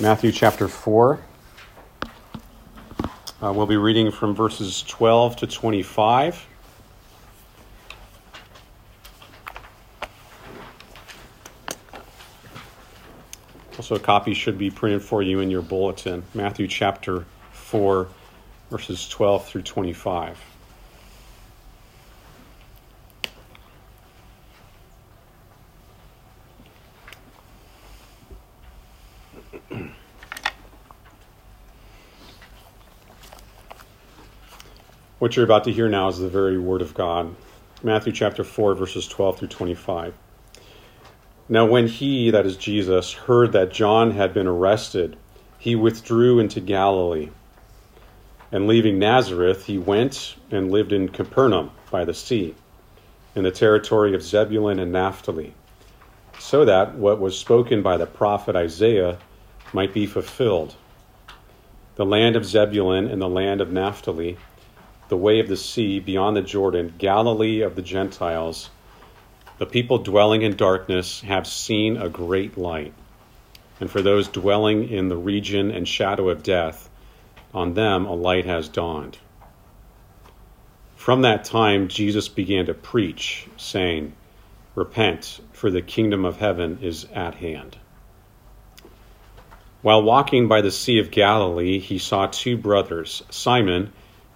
Matthew chapter 4. Uh, we'll be reading from verses 12 to 25. Also, a copy should be printed for you in your bulletin. Matthew chapter 4, verses 12 through 25. What you're about to hear now is the very word of God. Matthew chapter 4, verses 12 through 25. Now, when he, that is Jesus, heard that John had been arrested, he withdrew into Galilee. And leaving Nazareth, he went and lived in Capernaum by the sea, in the territory of Zebulun and Naphtali, so that what was spoken by the prophet Isaiah might be fulfilled. The land of Zebulun and the land of Naphtali, the way of the sea beyond the Jordan, Galilee of the Gentiles, the people dwelling in darkness have seen a great light. And for those dwelling in the region and shadow of death, on them a light has dawned. From that time, Jesus began to preach, saying, Repent, for the kingdom of heaven is at hand. While walking by the Sea of Galilee, he saw two brothers, Simon,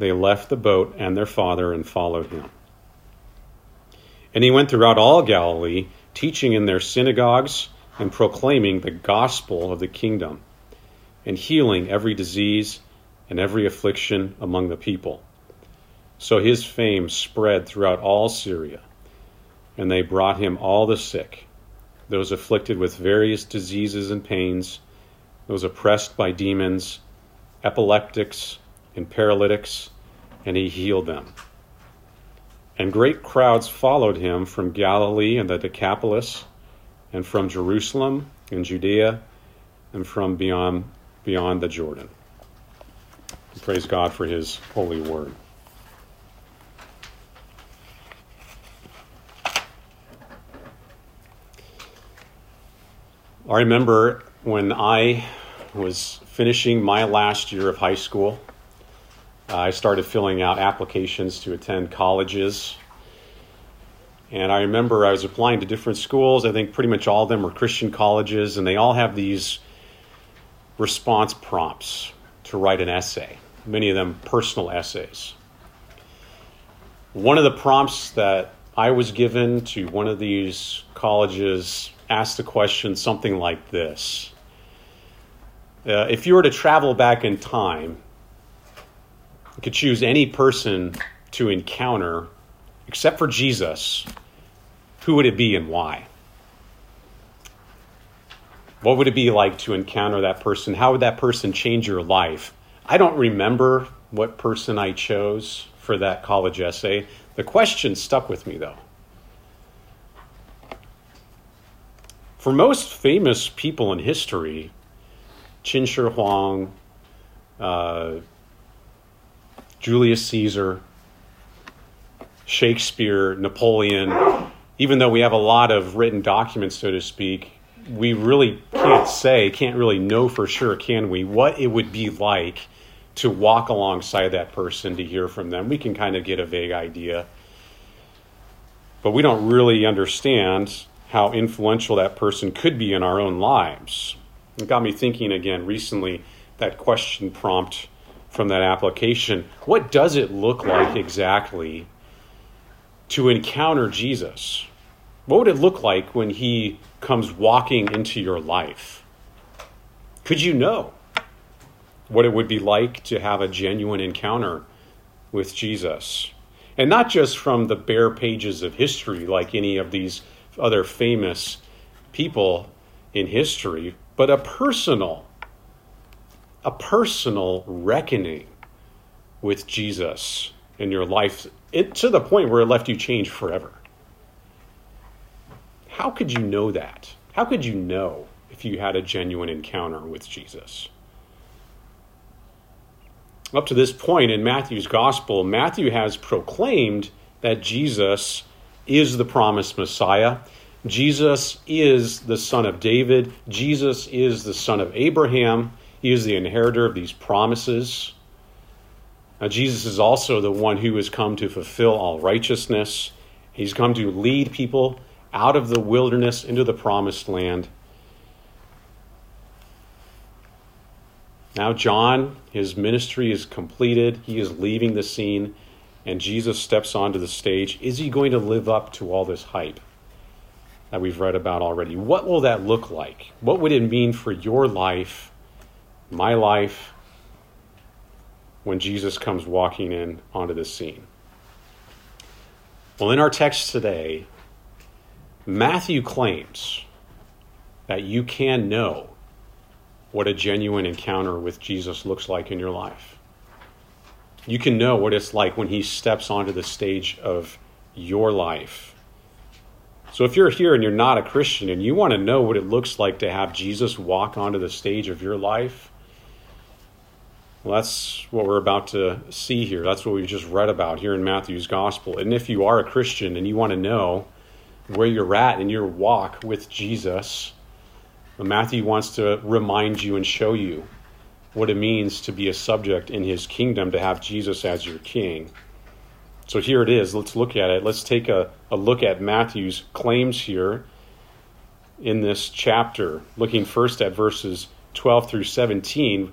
they left the boat and their father and followed him. And he went throughout all Galilee, teaching in their synagogues and proclaiming the gospel of the kingdom, and healing every disease and every affliction among the people. So his fame spread throughout all Syria, and they brought him all the sick, those afflicted with various diseases and pains, those oppressed by demons, epileptics, and paralytics, and he healed them. And great crowds followed him from Galilee and the Decapolis, and from Jerusalem and Judea, and from beyond, beyond the Jordan. Praise God for his holy word. I remember when I was finishing my last year of high school, I started filling out applications to attend colleges. And I remember I was applying to different schools. I think pretty much all of them were Christian colleges, and they all have these response prompts to write an essay, many of them personal essays. One of the prompts that I was given to one of these colleges asked the question something like this uh, If you were to travel back in time, could choose any person to encounter except for Jesus, who would it be and why? What would it be like to encounter that person? How would that person change your life? I don't remember what person I chose for that college essay. The question stuck with me, though. For most famous people in history, Qin Shi Huang, uh, Julius Caesar, Shakespeare, Napoleon, even though we have a lot of written documents, so to speak, we really can't say, can't really know for sure, can we, what it would be like to walk alongside that person to hear from them. We can kind of get a vague idea, but we don't really understand how influential that person could be in our own lives. It got me thinking again recently that question prompt from that application what does it look like exactly to encounter Jesus? What would it look like when he comes walking into your life? Could you know what it would be like to have a genuine encounter with Jesus? And not just from the bare pages of history, like any of these other famous people in history, but a personal a personal reckoning with Jesus in your life it, to the point where it left you changed forever. How could you know that? How could you know if you had a genuine encounter with Jesus? Up to this point in Matthew's gospel, Matthew has proclaimed that Jesus is the promised Messiah. Jesus is the son of David. Jesus is the son of Abraham. He is the inheritor of these promises. Now, Jesus is also the one who has come to fulfill all righteousness. He's come to lead people out of the wilderness into the promised land. Now, John, his ministry is completed. He is leaving the scene, and Jesus steps onto the stage. Is he going to live up to all this hype that we've read about already? What will that look like? What would it mean for your life, my life, when Jesus comes walking in onto the scene? Well, in our text today, Matthew claims that you can know what a genuine encounter with Jesus looks like in your life. You can know what it's like when he steps onto the stage of your life. So if you're here and you're not a Christian and you want to know what it looks like to have Jesus walk onto the stage of your life, well, that's what we're about to see here. That's what we just read about here in Matthew's gospel. And if you are a Christian and you want to know where you're at in your walk with Jesus, Matthew wants to remind you and show you what it means to be a subject in his kingdom, to have Jesus as your king. So here it is. Let's look at it. Let's take a, a look at Matthew's claims here in this chapter. Looking first at verses 12 through 17,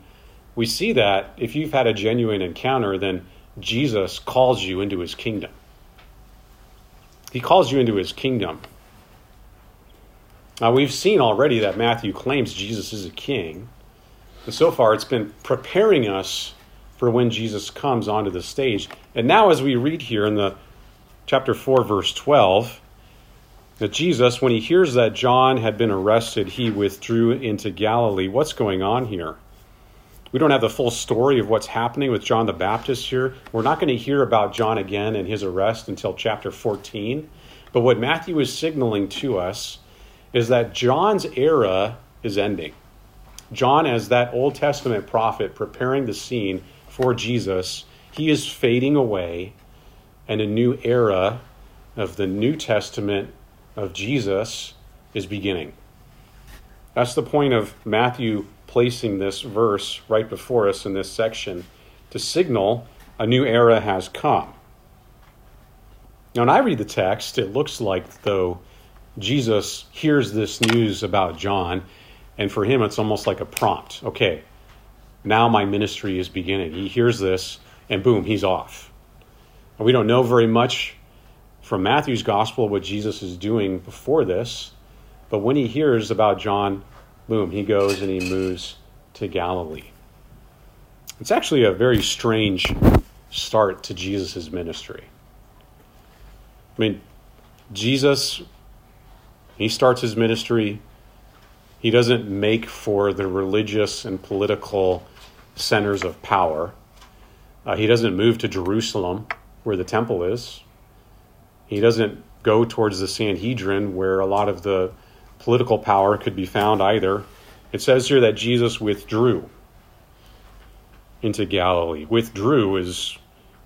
we see that if you've had a genuine encounter, then Jesus calls you into his kingdom. He calls you into his kingdom. Now, we've seen already that Matthew claims Jesus is a king. And so far, it's been preparing us for when Jesus comes onto the stage. And now, as we read here in the chapter 4, verse 12, that Jesus, when he hears that John had been arrested, he withdrew into Galilee. What's going on here? We don't have the full story of what's happening with John the Baptist here. We're not going to hear about John again and his arrest until chapter 14. But what Matthew is signaling to us is that John's era is ending. John, as that Old Testament prophet preparing the scene for Jesus, he is fading away, and a new era of the New Testament of Jesus is beginning. That's the point of Matthew placing this verse right before us in this section to signal a new era has come. Now, when I read the text, it looks like though Jesus hears this news about John, and for him, it's almost like a prompt. Okay, now my ministry is beginning. He hears this, and boom, he's off. And we don't know very much from Matthew's gospel what Jesus is doing before this, but when he hears about John, boom, he goes and he moves to Galilee. It's actually a very strange start to Jesus' ministry. I mean, Jesus he starts his ministry. He doesn't make for the religious and political centers of power. Uh, he doesn't move to Jerusalem, where the temple is. He doesn't go towards the Sanhedrin, where a lot of the political power could be found either. It says here that Jesus withdrew into Galilee. Withdrew is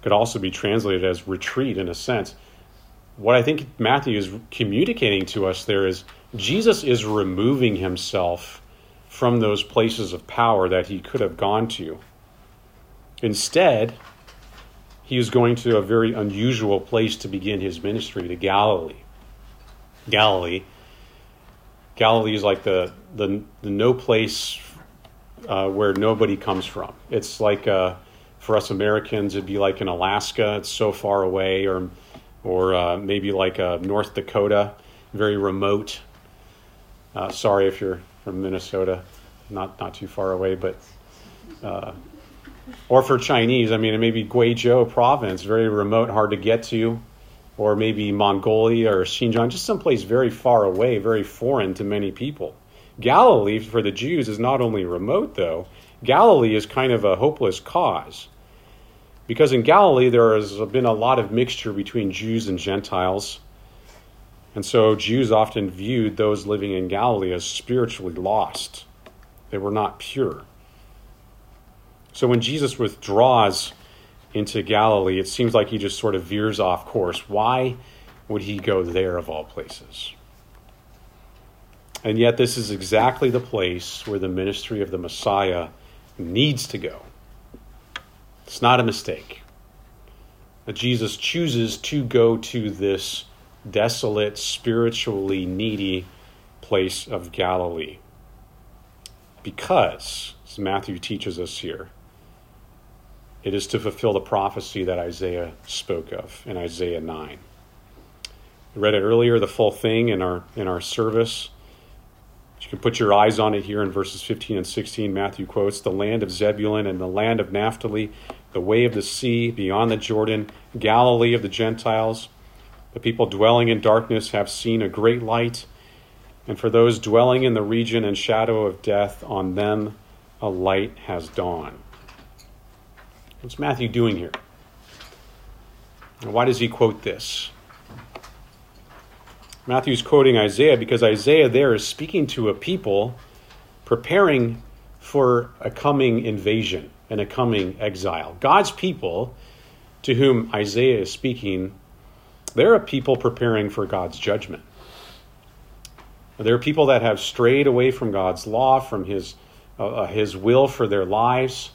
could also be translated as retreat in a sense what I think Matthew is communicating to us there is Jesus is removing himself from those places of power that he could have gone to. Instead, he is going to a very unusual place to begin his ministry, to Galilee. Galilee. Galilee is like the, the, the no place uh, where nobody comes from. It's like, uh, for us Americans, it'd be like in Alaska, it's so far away, or or uh, maybe like uh, North Dakota, very remote. Uh, sorry if you're from Minnesota, not not too far away, but uh, or for Chinese, I mean, it may be Guizhou province, very remote, hard to get to, or maybe Mongolia or Xinjiang, just someplace very far away, very foreign to many people. Galilee for the Jews is not only remote though; Galilee is kind of a hopeless cause. Because in Galilee, there has been a lot of mixture between Jews and Gentiles. And so Jews often viewed those living in Galilee as spiritually lost. They were not pure. So when Jesus withdraws into Galilee, it seems like he just sort of veers off course. Why would he go there of all places? And yet, this is exactly the place where the ministry of the Messiah needs to go. It's not a mistake. That Jesus chooses to go to this desolate, spiritually needy place of Galilee. Because, as Matthew teaches us here, it is to fulfill the prophecy that Isaiah spoke of in Isaiah 9. We read it earlier, the full thing in our, in our service. You can put your eyes on it here in verses 15 and 16. Matthew quotes The land of Zebulun and the land of Naphtali, the way of the sea beyond the Jordan, Galilee of the Gentiles. The people dwelling in darkness have seen a great light, and for those dwelling in the region and shadow of death, on them a light has dawned. What's Matthew doing here? And why does he quote this? Matthew's quoting Isaiah because Isaiah there is speaking to a people preparing for a coming invasion and a coming exile. God's people to whom Isaiah is speaking, they're a people preparing for God's judgment. There are people that have strayed away from God's law, from His, uh, uh his will for their lives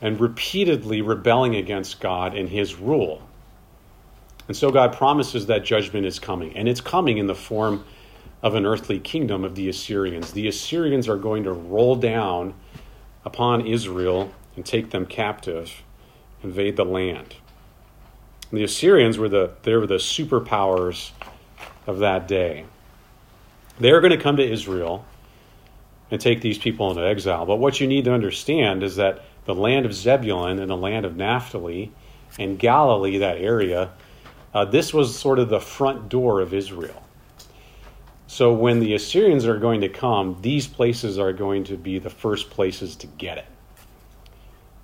and repeatedly rebelling against God and his rule. And so God promises that judgment is coming, and it's coming in the form of an earthly kingdom of the Assyrians. The Assyrians are going to roll down upon Israel and take them captive, invade the land. The Assyrians were the they were the superpowers of that day. They're going to come to Israel and take these people into exile. But what you need to understand is that the land of Zebulun and the land of Naphtali and Galilee, that area, uh, this was sort of the front door of Israel. So when the Assyrians are going to come, these places are going to be the first places to get it.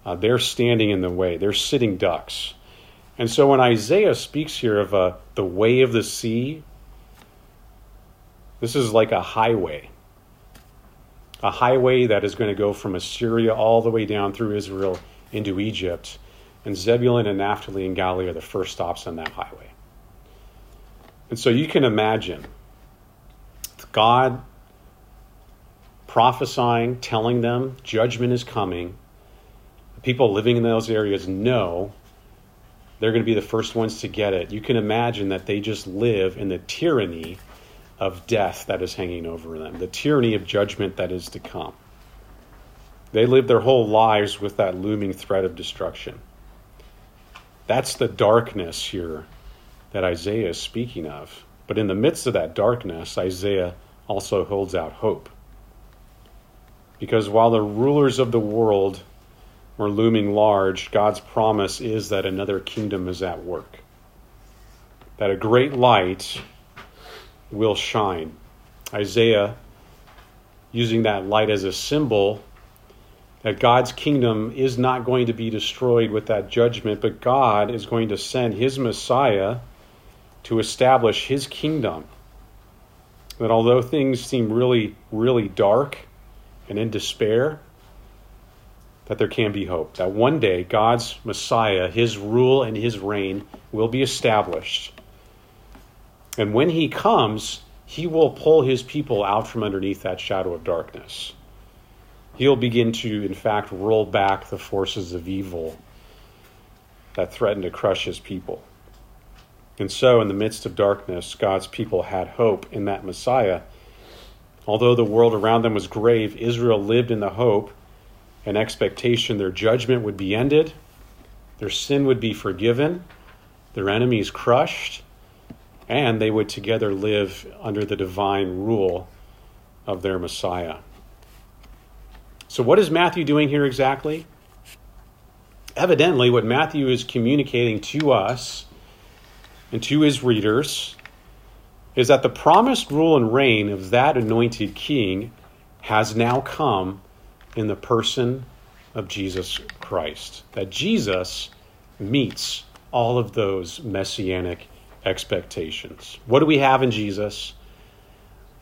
Uh, they're standing in the way, they're sitting ducks. And so when Isaiah speaks here of uh, the way of the sea, this is like a highway a highway that is going to go from Assyria all the way down through Israel into Egypt. And Zebulun and Naphtali and Galilee are the first stops on that highway. And so you can imagine God prophesying, telling them judgment is coming. People living in those areas know they're going to be the first ones to get it. You can imagine that they just live in the tyranny of death that is hanging over them, the tyranny of judgment that is to come. They live their whole lives with that looming threat of destruction. That's the darkness here that Isaiah is speaking of. But in the midst of that darkness, Isaiah also holds out hope. Because while the rulers of the world were looming large, God's promise is that another kingdom is at work. That a great light will shine. Isaiah, using that light as a symbol that God's kingdom is not going to be destroyed with that judgment, but God is going to send his Messiah to establish his kingdom. That although things seem really, really dark and in despair, that there can be hope. That one day God's Messiah, his rule and his reign will be established and when he comes, he will pull his people out from underneath that shadow of darkness. He'll begin to, in fact, roll back the forces of evil that threaten to crush his people. And so, in the midst of darkness, God's people had hope in that Messiah. Although the world around them was grave, Israel lived in the hope and expectation their judgment would be ended, their sin would be forgiven, their enemies crushed, and they would together live under the divine rule of their Messiah. So, what is Matthew doing here exactly? Evidently, what Matthew is communicating to us and to his readers is that the promised rule and reign of that anointed king has now come in the person of Jesus Christ. That Jesus meets all of those messianic expectations. What do we have in Jesus?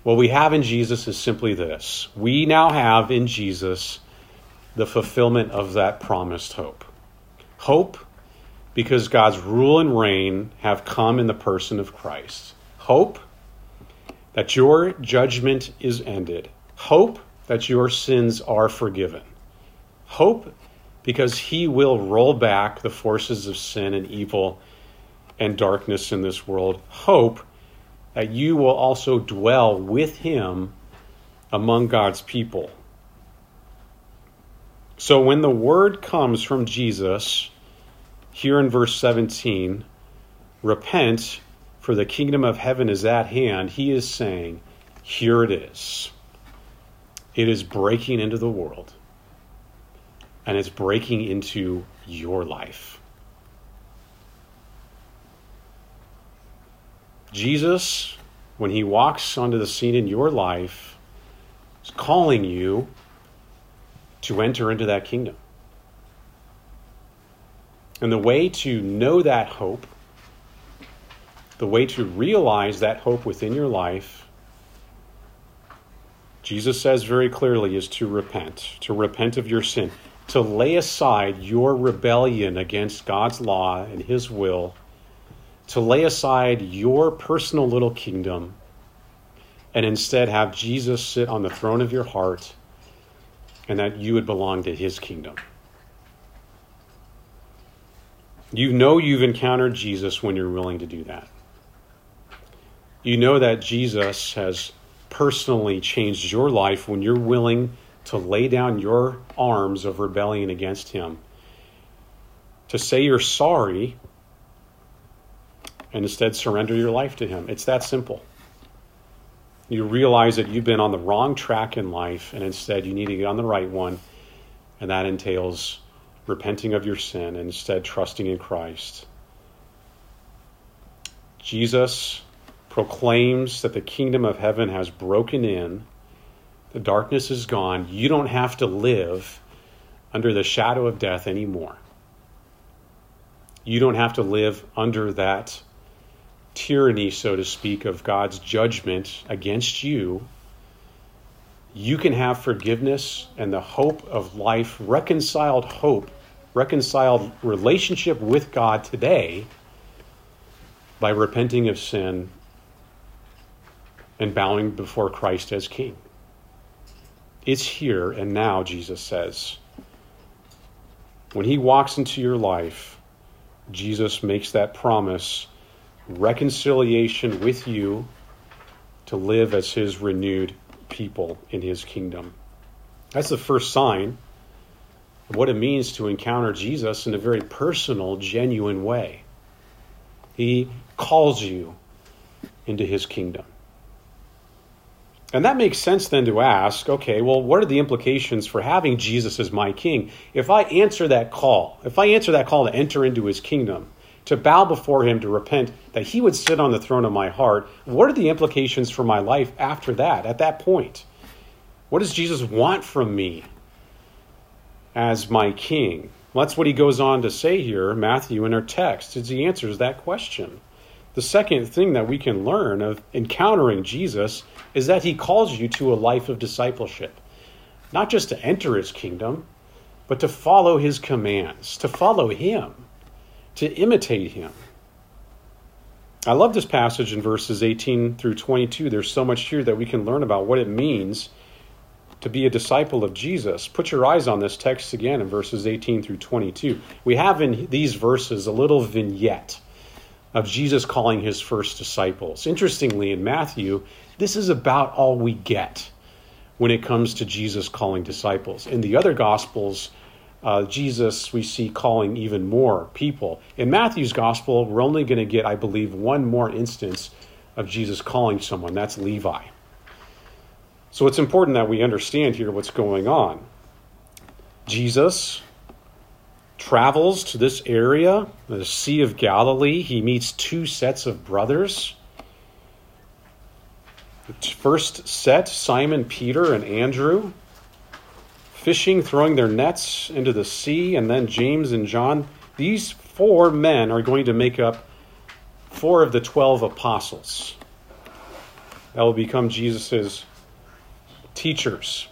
What we have in Jesus is simply this we now have in Jesus the fulfillment of that promised hope. Hope because God's rule and reign have come in the person of Christ. Hope that your judgment is ended. Hope that your sins are forgiven. Hope because he will roll back the forces of sin and evil and darkness in this world. Hope that you will also dwell with him among God's people. So when the word comes from Jesus, here in verse 17, repent, for the kingdom of heaven is at hand, he is saying, here it is. It is breaking into the world, and it's breaking into your life. Jesus, when he walks onto the scene in your life, is calling you to enter into that kingdom. And the way to know that hope, the way to realize that hope within your life, Jesus says very clearly, is to repent, to repent of your sin, to lay aside your rebellion against God's law and His will, to lay aside your personal little kingdom, and instead have Jesus sit on the throne of your heart and that you would belong to His kingdom. You know you've encountered Jesus when you're willing to do that. You know that Jesus has personally changed your life when you're willing to lay down your arms of rebellion against Him, to say you're sorry, and instead surrender your life to Him. It's that simple. You realize that you've been on the wrong track in life, and instead you need to get on the right one, and that entails repenting of your sin and instead trusting in Christ. Jesus proclaims that the kingdom of heaven has broken in, the darkness is gone. You don't have to live under the shadow of death anymore. You don't have to live under that tyranny, so to speak, of God's judgment against you you can have forgiveness and the hope of life, reconciled hope, reconciled relationship with God today by repenting of sin and bowing before Christ as King. It's here and now, Jesus says. When He walks into your life, Jesus makes that promise reconciliation with you to live as His renewed people in his kingdom. That's the first sign of what it means to encounter Jesus in a very personal, genuine way. He calls you into his kingdom. And that makes sense then to ask okay, well, what are the implications for having Jesus as my king? If I answer that call, if I answer that call to enter into his kingdom, to bow before him, to repent, that he would sit on the throne of my heart, what are the implications for my life after that, at that point? What does Jesus want from me as my king? Well, that's what he goes on to say here, Matthew, in our text, as he answers that question. The second thing that we can learn of encountering Jesus is that he calls you to a life of discipleship. Not just to enter his kingdom, but to follow his commands, to follow him to imitate him. I love this passage in verses 18 through 22. There's so much here that we can learn about what it means to be a disciple of Jesus. Put your eyes on this text again in verses 18 through 22. We have in these verses a little vignette of Jesus calling his first disciples. Interestingly, in Matthew, this is about all we get when it comes to Jesus calling disciples. In the other Gospels, uh, Jesus we see calling even more people. In Matthew's gospel, we're only going to get, I believe, one more instance of Jesus calling someone. That's Levi. So it's important that we understand here what's going on. Jesus travels to this area, the Sea of Galilee. He meets two sets of brothers. The first set, Simon Peter and Andrew fishing, throwing their nets into the sea, and then James and John. These four men are going to make up four of the 12 apostles. That will become Jesus' teachers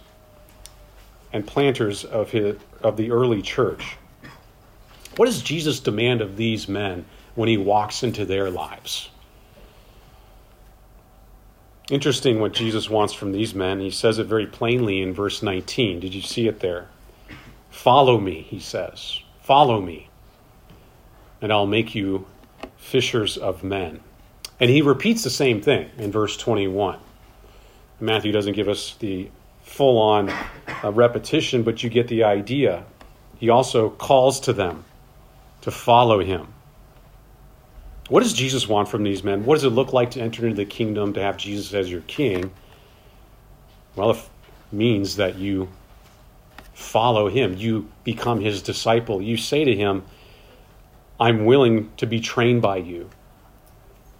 and planters of, his, of the early church. What does Jesus demand of these men when he walks into their lives? Interesting what Jesus wants from these men. He says it very plainly in verse 19. Did you see it there? Follow me, he says. Follow me, and I'll make you fishers of men. And he repeats the same thing in verse 21. Matthew doesn't give us the full on uh, repetition, but you get the idea. He also calls to them to follow him. What does Jesus want from these men? What does it look like to enter into the kingdom, to have Jesus as your king? Well, it means that you follow him, you become his disciple. You say to him, I'm willing to be trained by you,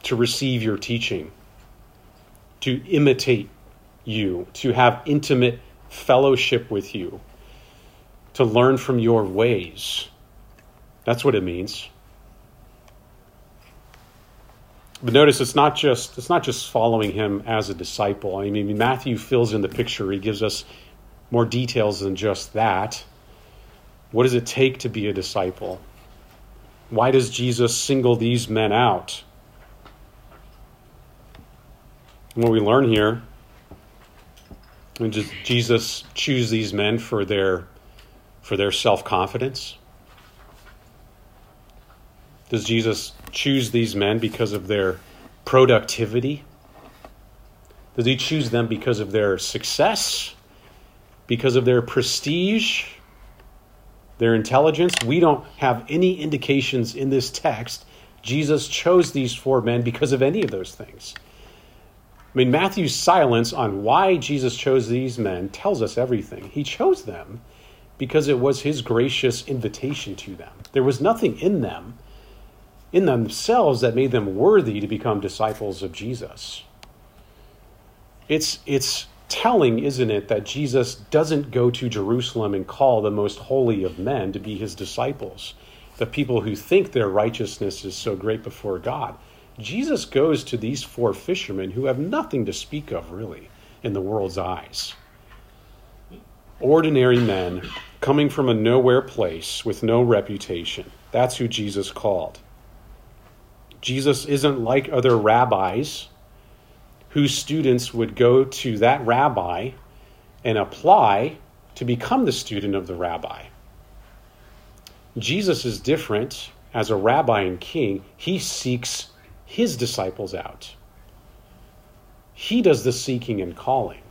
to receive your teaching, to imitate you, to have intimate fellowship with you, to learn from your ways. That's what it means. But notice it's not just it's not just following him as a disciple. I mean Matthew fills in the picture. He gives us more details than just that. What does it take to be a disciple? Why does Jesus single these men out? what we learn here, does Jesus choose these men for their for their self-confidence? Does Jesus choose these men because of their productivity? Does he choose them because of their success? Because of their prestige? Their intelligence? We don't have any indications in this text Jesus chose these four men because of any of those things. I mean, Matthew's silence on why Jesus chose these men tells us everything. He chose them because it was his gracious invitation to them. There was nothing in them in themselves that made them worthy to become disciples of Jesus. It's, it's telling, isn't it, that Jesus doesn't go to Jerusalem and call the most holy of men to be his disciples, the people who think their righteousness is so great before God. Jesus goes to these four fishermen who have nothing to speak of, really, in the world's eyes. Ordinary men coming from a nowhere place with no reputation. That's who Jesus called. Jesus isn't like other rabbis whose students would go to that rabbi and apply to become the student of the rabbi. Jesus is different as a rabbi and king. He seeks his disciples out. He does the seeking and calling.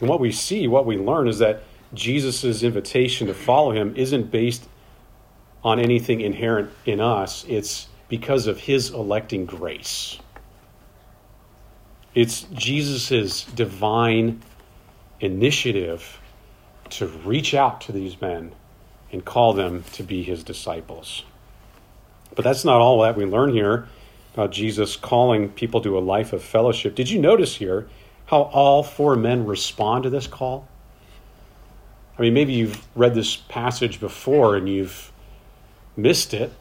And what we see, what we learn, is that Jesus' invitation to follow him isn't based on anything inherent in us. It's because of his electing grace. It's Jesus' divine initiative to reach out to these men and call them to be his disciples. But that's not all that we learn here about Jesus calling people to a life of fellowship. Did you notice here how all four men respond to this call? I mean, maybe you've read this passage before and you've missed it,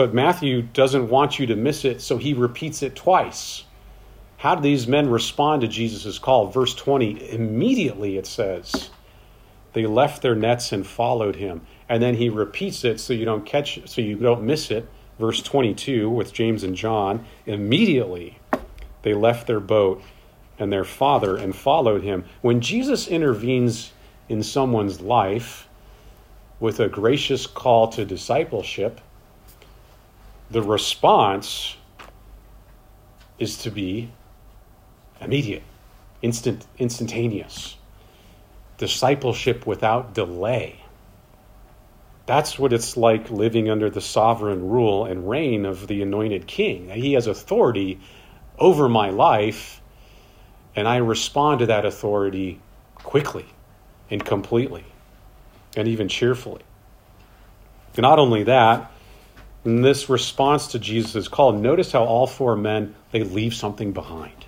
but Matthew doesn't want you to miss it, so he repeats it twice. How do these men respond to Jesus' call? Verse 20, immediately it says, they left their nets and followed him. And then he repeats it so you don't catch so you don't miss it. Verse 22 with James and John, immediately they left their boat and their father and followed him. When Jesus intervenes in someone's life with a gracious call to discipleship, the response is to be immediate, instant, instantaneous. Discipleship without delay. That's what it's like living under the sovereign rule and reign of the anointed king. He has authority over my life, and I respond to that authority quickly and completely, and even cheerfully. Not only that, in this response to Jesus' call, notice how all four men they leave something behind.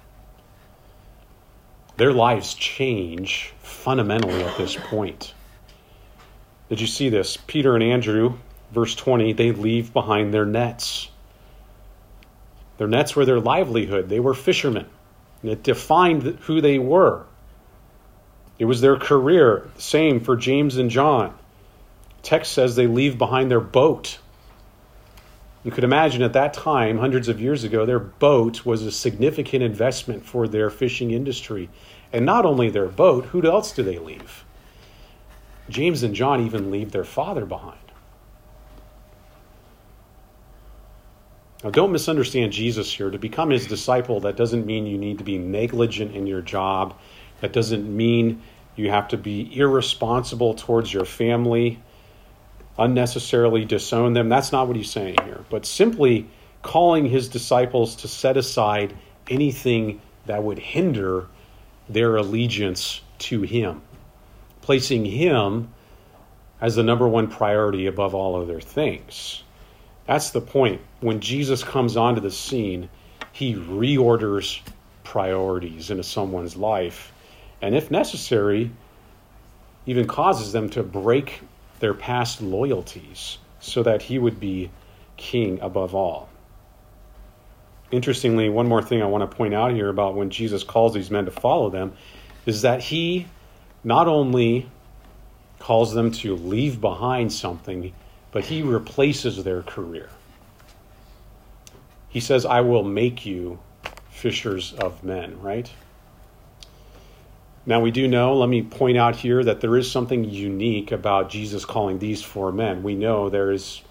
their lives change fundamentally at this point. Did you see this? Peter and Andrew, verse 20, they leave behind their nets. Their nets were their livelihood. They were fishermen. And It defined who they were. It was their career. Same for James and John. Text says they leave behind their boat. You could imagine at that time, hundreds of years ago, their boat was a significant investment for their fishing industry. And not only their boat, who else do they leave? James and John even leave their father behind. Now, don't misunderstand Jesus here. To become his disciple, that doesn't mean you need to be negligent in your job. That doesn't mean you have to be irresponsible towards your family unnecessarily disown them. That's not what he's saying here, but simply calling his disciples to set aside anything that would hinder their allegiance to him, placing him as the number one priority above all other things. That's the point. When Jesus comes onto the scene, he reorders priorities into someone's life, and if necessary, even causes them to break their past loyalties so that he would be king above all. Interestingly, one more thing I want to point out here about when Jesus calls these men to follow them is that he not only calls them to leave behind something, but he replaces their career. He says, I will make you fishers of men, right? Now, we do know, let me point out here, that there is something unique about Jesus calling these four men. We know there is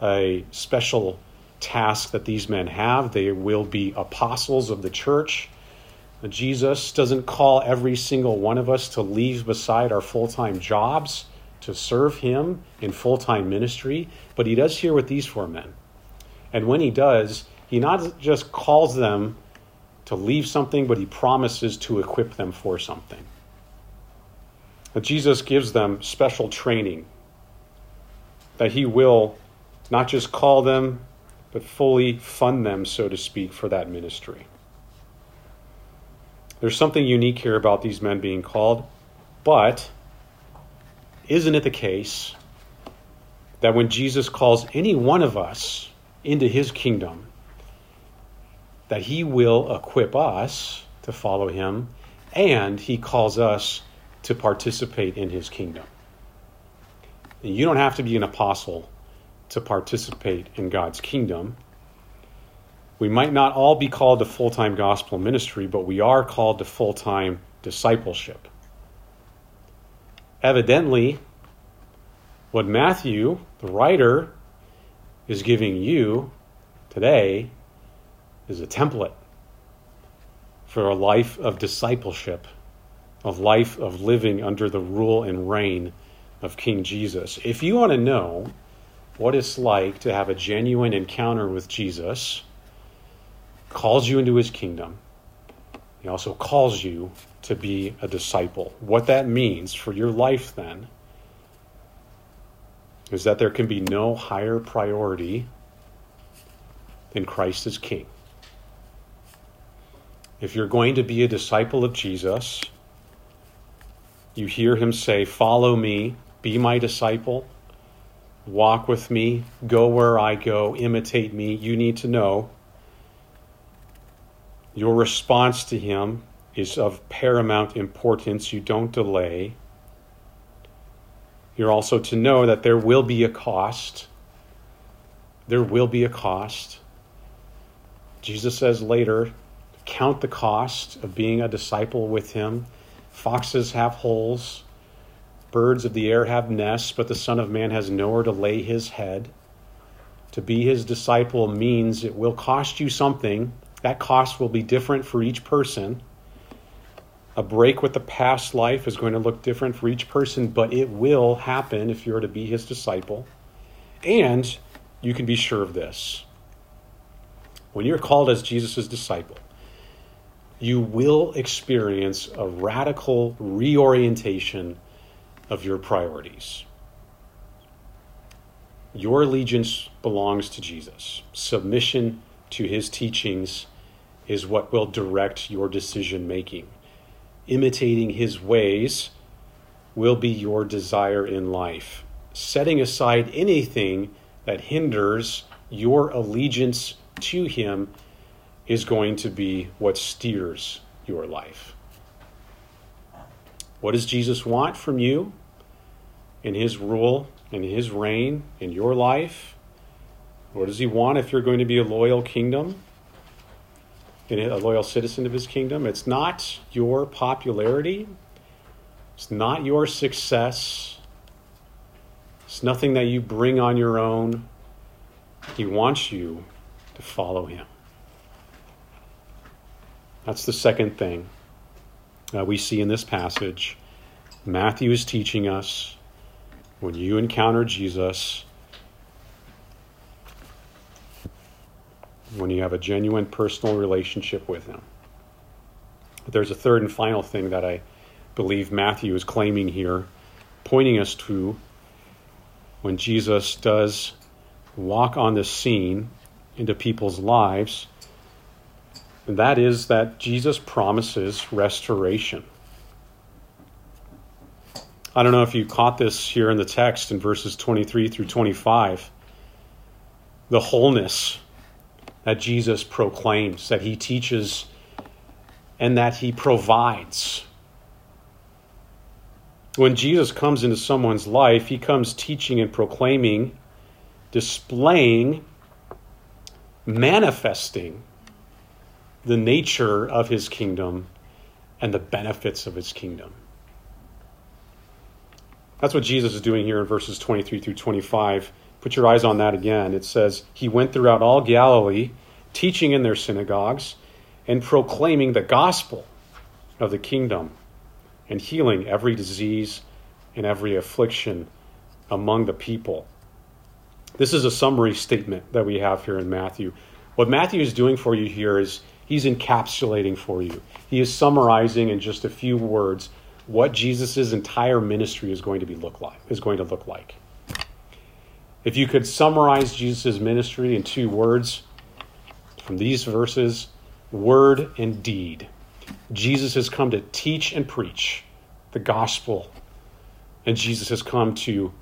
a special task that these men have. They will be apostles of the church. Jesus doesn't call every single one of us to leave beside our full time jobs to serve him in full time ministry, but he does here with these four men. And when he does, he not just calls them to leave something, but he promises to equip them for something. That Jesus gives them special training, that he will not just call them, but fully fund them, so to speak, for that ministry. There's something unique here about these men being called, but isn't it the case that when Jesus calls any one of us into his kingdom, that he will equip us to follow him, and he calls us to participate in his kingdom. You don't have to be an apostle to participate in God's kingdom. We might not all be called to full time gospel ministry, but we are called to full time discipleship. Evidently, what Matthew, the writer, is giving you today is a template for a life of discipleship, a life of living under the rule and reign of King Jesus. If you want to know what it's like to have a genuine encounter with Jesus, calls you into his kingdom. He also calls you to be a disciple. What that means for your life then is that there can be no higher priority than Christ as King. If you're going to be a disciple of Jesus, you hear him say, Follow me, be my disciple, walk with me, go where I go, imitate me. You need to know your response to him is of paramount importance. You don't delay. You're also to know that there will be a cost. There will be a cost. Jesus says later, count the cost of being a disciple with him. Foxes have holes, birds of the air have nests, but the Son of Man has nowhere to lay his head. To be his disciple means it will cost you something. That cost will be different for each person. A break with the past life is going to look different for each person, but it will happen if you're to be his disciple. And you can be sure of this. When you're called as Jesus' disciple, you will experience a radical reorientation of your priorities. Your allegiance belongs to Jesus. Submission to his teachings is what will direct your decision making. imitating his ways will be your desire in life. Setting aside anything that hinders your allegiance to him is going to be what steers your life. What does Jesus want from you in his rule, in his reign, in your life? What does he want if you're going to be a loyal kingdom? a loyal citizen of his kingdom. It's not your popularity. It's not your success. It's nothing that you bring on your own. He wants you to follow him. That's the second thing uh, we see in this passage. Matthew is teaching us when you encounter Jesus, when you have a genuine personal relationship with him. But there's a third and final thing that I believe Matthew is claiming here, pointing us to when Jesus does walk on the scene into people's lives and that is that Jesus promises restoration. I don't know if you caught this here in the text in verses 23 through 25. The wholeness that Jesus proclaims, that he teaches, and that he provides. When Jesus comes into someone's life, he comes teaching and proclaiming, displaying, manifesting the nature of his kingdom and the benefits of his kingdom. That's what Jesus is doing here in verses 23 through 25. Put your eyes on that again. It says, He went throughout all Galilee, teaching in their synagogues and proclaiming the gospel of the kingdom and healing every disease and every affliction among the people. This is a summary statement that we have here in Matthew. What Matthew is doing for you here is He's encapsulating for you. He is summarizing in just a few words what Jesus' entire ministry is going to be look like is going to look like. If you could summarize Jesus' ministry in two words from these verses, word and deed. Jesus has come to teach and preach the gospel, and Jesus has come to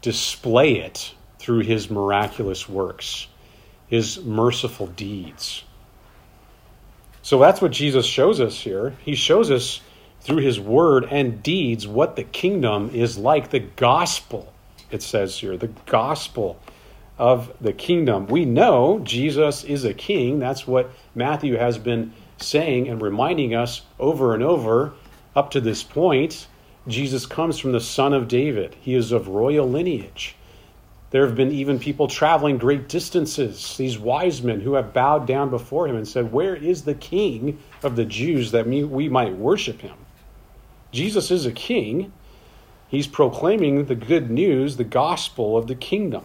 display it through his miraculous works, his merciful deeds. So that's what Jesus shows us here. He shows us through his word and deeds what the kingdom is like, the gospel, it says here, the gospel of the kingdom. We know Jesus is a king. That's what Matthew has been saying and reminding us over and over up to this point. Jesus comes from the son of David, he is of royal lineage. There have been even people traveling great distances, these wise men who have bowed down before him and said, Where is the king of the Jews that we might worship him? Jesus is a king. He's proclaiming the good news, the gospel of the kingdom.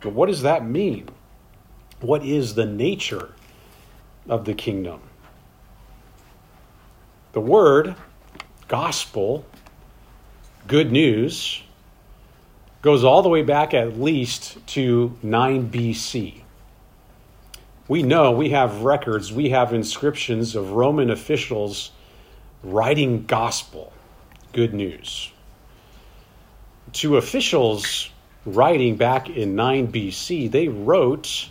But what does that mean? What is the nature of the kingdom? The word, gospel, good news, goes all the way back at least to 9 BC. We know we have records, we have inscriptions of Roman officials writing gospel, good news. To officials writing back in 9 BC, they wrote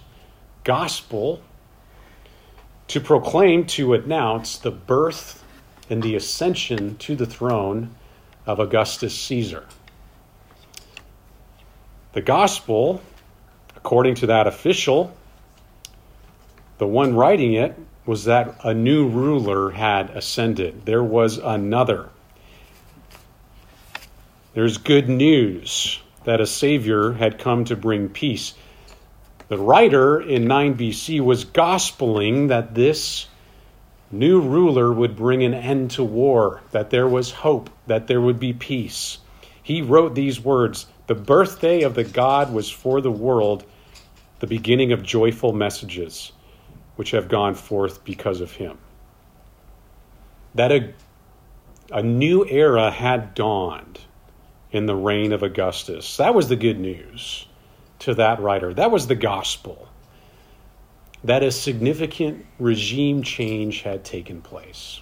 gospel to proclaim, to announce the birth and the ascension to the throne of Augustus Caesar. The gospel, according to that official, the one writing it was that a new ruler had ascended. There was another. There's good news that a Savior had come to bring peace. The writer in 9 BC was gospeling that this new ruler would bring an end to war, that there was hope, that there would be peace. He wrote these words the birthday of the God was for the world the beginning of joyful messages which have gone forth because of him. That a, a new era had dawned in the reign of Augustus. That was the good news to that writer. That was the gospel. That a significant regime change had taken place.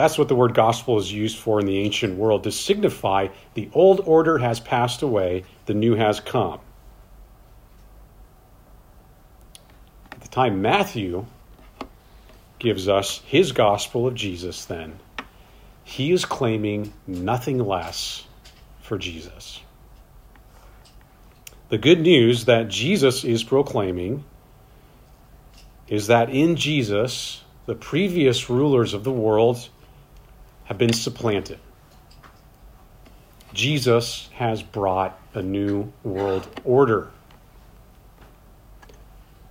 That's what the word gospel is used for in the ancient world to signify the old order has passed away, the new has come. At the time Matthew gives us his gospel of Jesus, then, he is claiming nothing less for Jesus. The good news that Jesus is proclaiming is that in Jesus, the previous rulers of the world have been supplanted. Jesus has brought a new world order.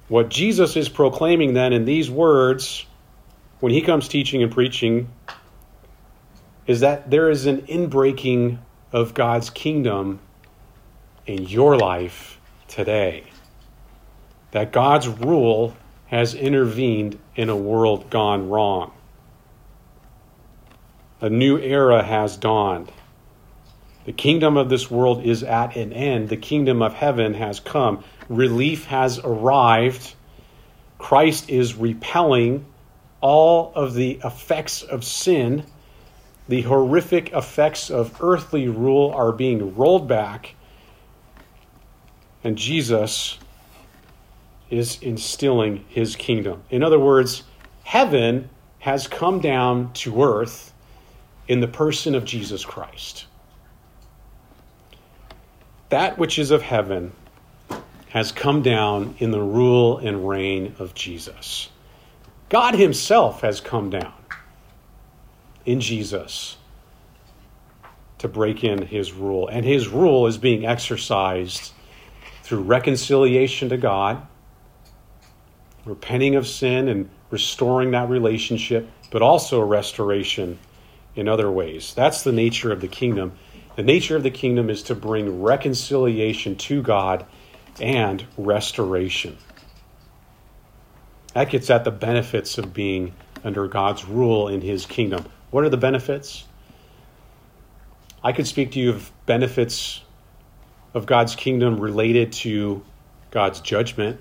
What Jesus is proclaiming then in these words, when he comes teaching and preaching, is that there is an inbreaking of God's kingdom in your life today. That God's rule has intervened in a world gone wrong. A new era has dawned. The kingdom of this world is at an end. The kingdom of heaven has come. Relief has arrived. Christ is repelling all of the effects of sin. The horrific effects of earthly rule are being rolled back. And Jesus is instilling his kingdom. In other words, heaven has come down to earth in the person of Jesus Christ. That which is of heaven has come down in the rule and reign of Jesus. God Himself has come down in Jesus to break in His rule. And His rule is being exercised through reconciliation to God, repenting of sin and restoring that relationship, but also restoration in other ways. That's the nature of the kingdom. The nature of the kingdom is to bring reconciliation to God and restoration. That gets at the benefits of being under God's rule in his kingdom. What are the benefits? I could speak to you of benefits of God's kingdom related to God's judgment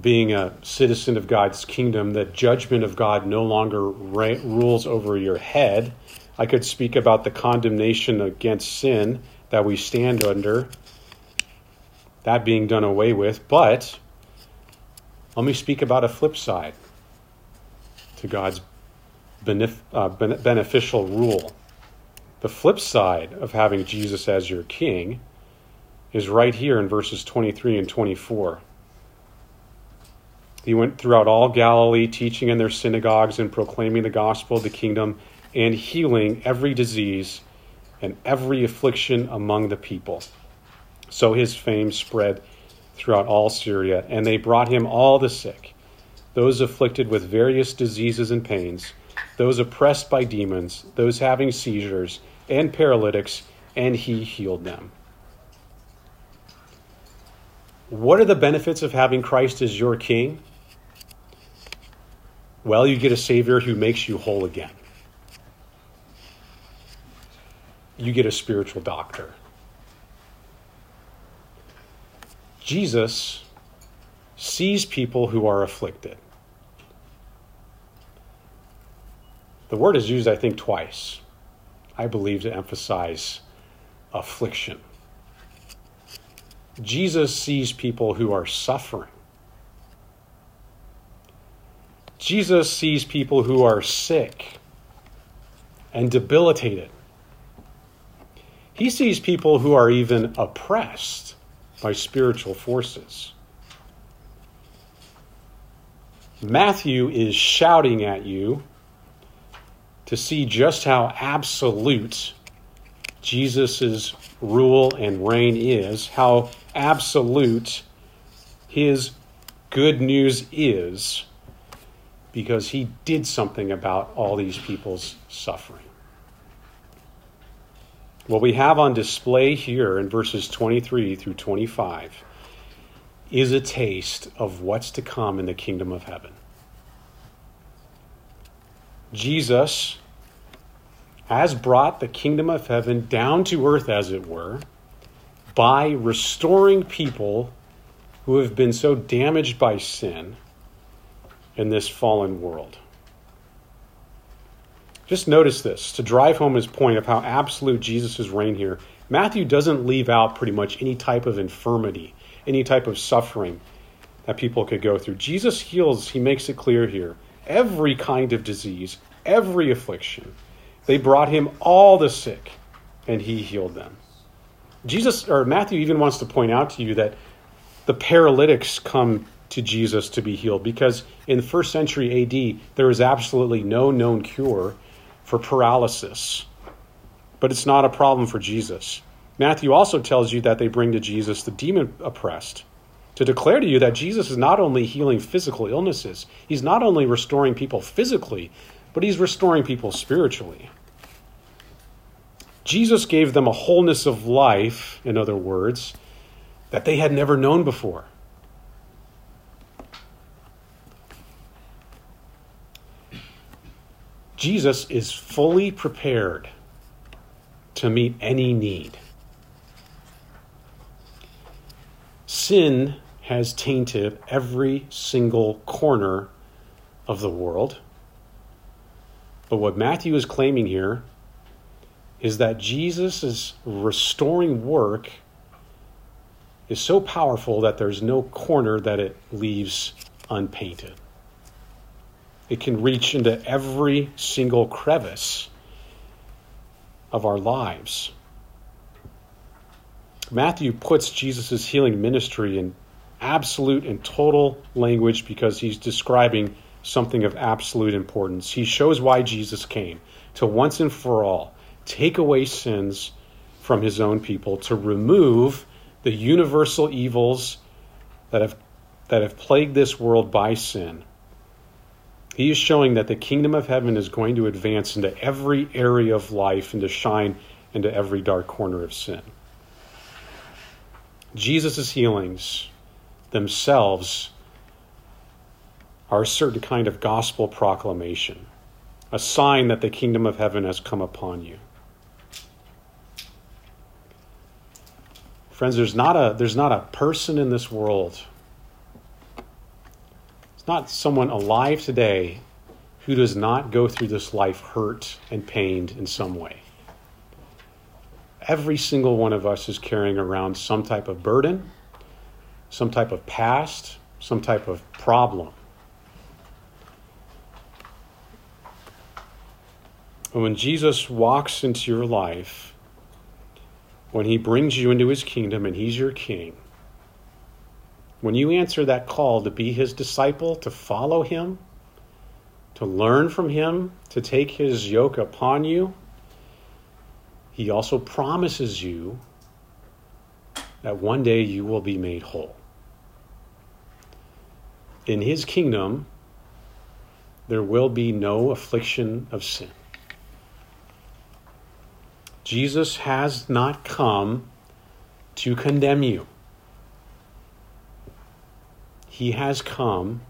being a citizen of God's kingdom, that judgment of God no longer ra- rules over your head. I could speak about the condemnation against sin that we stand under, that being done away with. But let me speak about a flip side to God's benef- uh, beneficial rule. The flip side of having Jesus as your king is right here in verses 23 and 24. He went throughout all Galilee, teaching in their synagogues and proclaiming the gospel of the kingdom and healing every disease and every affliction among the people. So his fame spread throughout all Syria, and they brought him all the sick, those afflicted with various diseases and pains, those oppressed by demons, those having seizures, and paralytics, and he healed them. What are the benefits of having Christ as your king? Well, you get a Savior who makes you whole again. You get a spiritual doctor. Jesus sees people who are afflicted. The word is used, I think, twice. I believe to emphasize affliction. Jesus sees people who are suffering. Jesus sees people who are sick and debilitated. He sees people who are even oppressed by spiritual forces. Matthew is shouting at you to see just how absolute Jesus' rule and reign is, how absolute his good news is because he did something about all these people's suffering. What we have on display here in verses 23 through 25 is a taste of what's to come in the kingdom of heaven. Jesus has brought the kingdom of heaven down to earth, as it were, by restoring people who have been so damaged by sin in this fallen world. Just notice this to drive home his point of how absolute Jesus' reign here. Matthew doesn't leave out pretty much any type of infirmity, any type of suffering that people could go through. Jesus heals, he makes it clear here, every kind of disease, every affliction. They brought him all the sick, and he healed them. Jesus or Matthew even wants to point out to you that the paralytics come to Jesus to be healed because in the first century AD there is absolutely no known cure for paralysis. But it's not a problem for Jesus. Matthew also tells you that they bring to Jesus the demon oppressed to declare to you that Jesus is not only healing physical illnesses, he's not only restoring people physically, but he's restoring people spiritually. Jesus gave them a wholeness of life, in other words, that they had never known before. Jesus is fully prepared to meet any need. Sin has tainted every single corner of the world. But what Matthew is claiming here is that Jesus' restoring work is so powerful that there's no corner that it leaves unpainted. It can reach into every single crevice of our lives. Matthew puts Jesus' healing ministry in absolute and total language because he's describing something of absolute importance. He shows why Jesus came to once and for all take away sins from his own people, to remove the universal evils that have, that have plagued this world by sin he is showing that the kingdom of heaven is going to advance into every area of life and to shine into every dark corner of sin. Jesus' healings themselves are a certain kind of gospel proclamation, a sign that the kingdom of heaven has come upon you. Friends, there's not a, there's not a person in this world it's not someone alive today who does not go through this life hurt and pained in some way. Every single one of us is carrying around some type of burden, some type of past, some type of problem. And when Jesus walks into your life, when he brings you into his kingdom and he's your king, when you answer that call to be his disciple, to follow him, to learn from him, to take his yoke upon you, he also promises you that one day you will be made whole. In his kingdom, there will be no affliction of sin. Jesus has not come to condemn you. He has come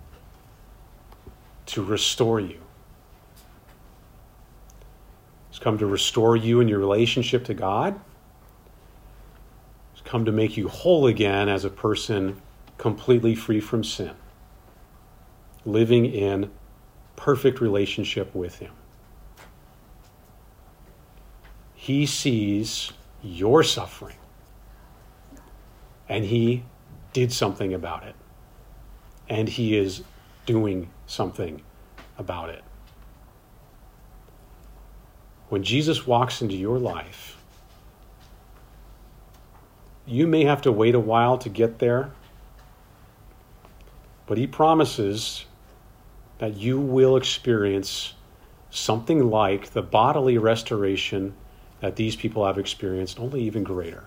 to restore you. He's come to restore you in your relationship to God. He's come to make you whole again as a person completely free from sin, living in perfect relationship with Him. He sees your suffering and He did something about it and he is doing something about it. When Jesus walks into your life, you may have to wait a while to get there, but he promises that you will experience something like the bodily restoration that these people have experienced, only even greater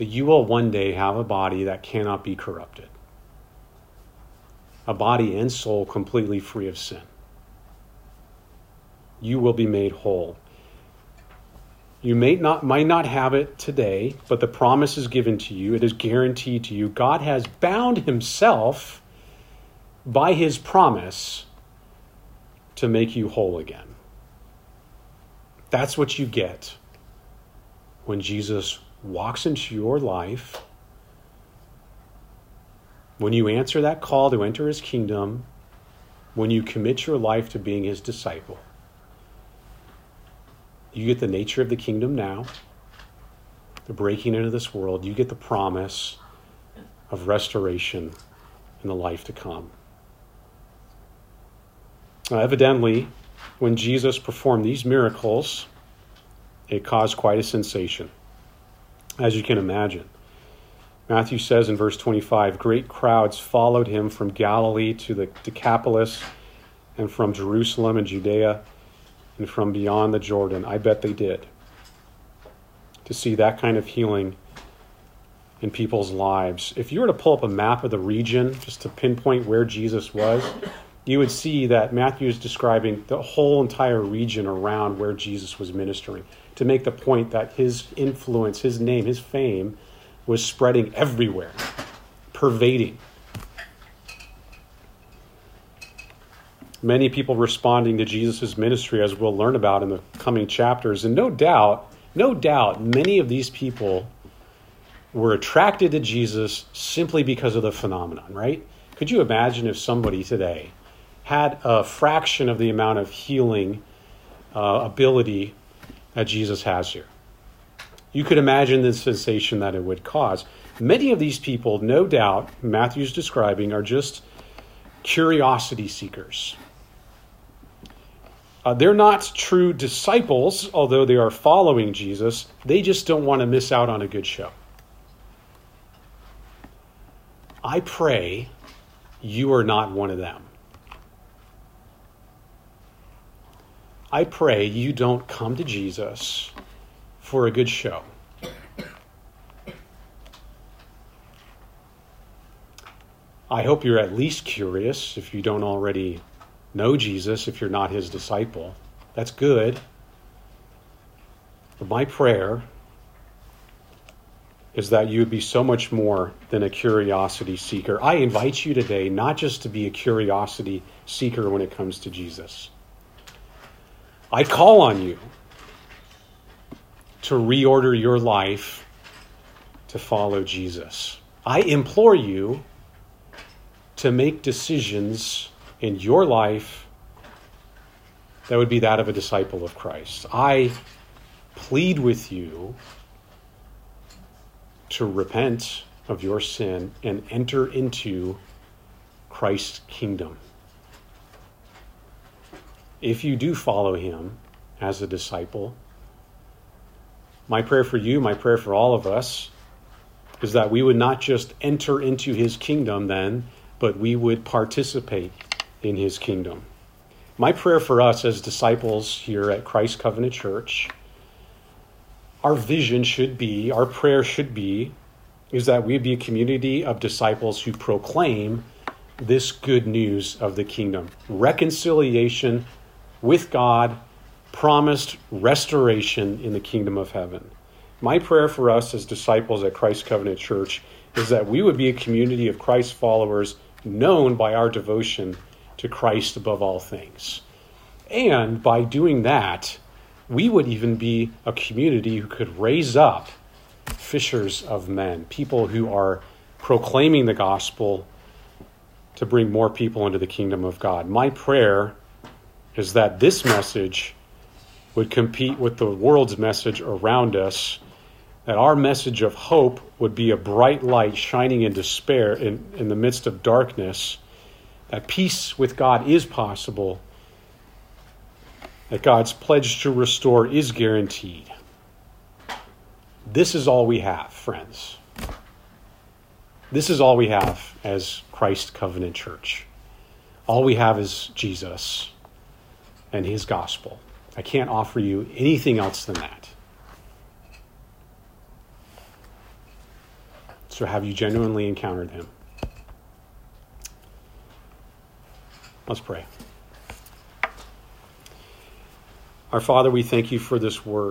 that you will one day have a body that cannot be corrupted, a body and soul completely free of sin. You will be made whole. You may not, might not have it today, but the promise is given to you. It is guaranteed to you. God has bound himself by his promise to make you whole again. That's what you get when Jesus walks into your life, when you answer that call to enter his kingdom, when you commit your life to being his disciple, you get the nature of the kingdom now, the breaking into this world, you get the promise of restoration in the life to come. Now, evidently, when Jesus performed these miracles, it caused quite a sensation, as you can imagine. Matthew says in verse 25 Great crowds followed him from Galilee to the Decapolis, and from Jerusalem and Judea, and from beyond the Jordan. I bet they did. To see that kind of healing in people's lives. If you were to pull up a map of the region just to pinpoint where Jesus was, you would see that Matthew is describing the whole entire region around where Jesus was ministering to make the point that his influence, his name, his fame was spreading everywhere, pervading. Many people responding to Jesus' ministry, as we'll learn about in the coming chapters. And no doubt, no doubt, many of these people were attracted to Jesus simply because of the phenomenon, right? Could you imagine if somebody today had a fraction of the amount of healing uh, ability that Jesus has here? You could imagine the sensation that it would cause. Many of these people, no doubt, Matthew's describing, are just curiosity seekers. Uh, they're not true disciples, although they are following Jesus. They just don't want to miss out on a good show. I pray you are not one of them. I pray you don't come to Jesus for a good show. I hope you're at least curious if you don't already know Jesus, if you're not his disciple. That's good. But my prayer is that you would be so much more than a curiosity seeker. I invite you today not just to be a curiosity seeker when it comes to Jesus. I call on you to reorder your life to follow Jesus. I implore you to make decisions in your life that would be that of a disciple of Christ. I plead with you to repent of your sin and enter into Christ's kingdom. If you do follow him as a disciple, my prayer for you, my prayer for all of us, is that we would not just enter into his kingdom then, but we would participate in his kingdom. My prayer for us as disciples here at Christ Covenant Church our vision should be, our prayer should be, is that we be a community of disciples who proclaim this good news of the kingdom reconciliation with God, promised restoration in the kingdom of heaven. My prayer for us as disciples at Christ Covenant Church is that we would be a community of Christ followers known by our devotion to Christ above all things. And by doing that, we would even be a community who could raise up fishers of men, people who are proclaiming the gospel to bring more people into the kingdom of God. My prayer is that this message would compete with the world's message around us, that our message of hope would be a bright light shining in despair in, in the midst of darkness, that peace with God is possible that God's pledge to restore is guaranteed. This is all we have, friends. This is all we have as Christ Covenant Church. All we have is Jesus and his gospel. I can't offer you anything else than that. So, have you genuinely encountered him? Let's pray. Our Father, we thank you for this word.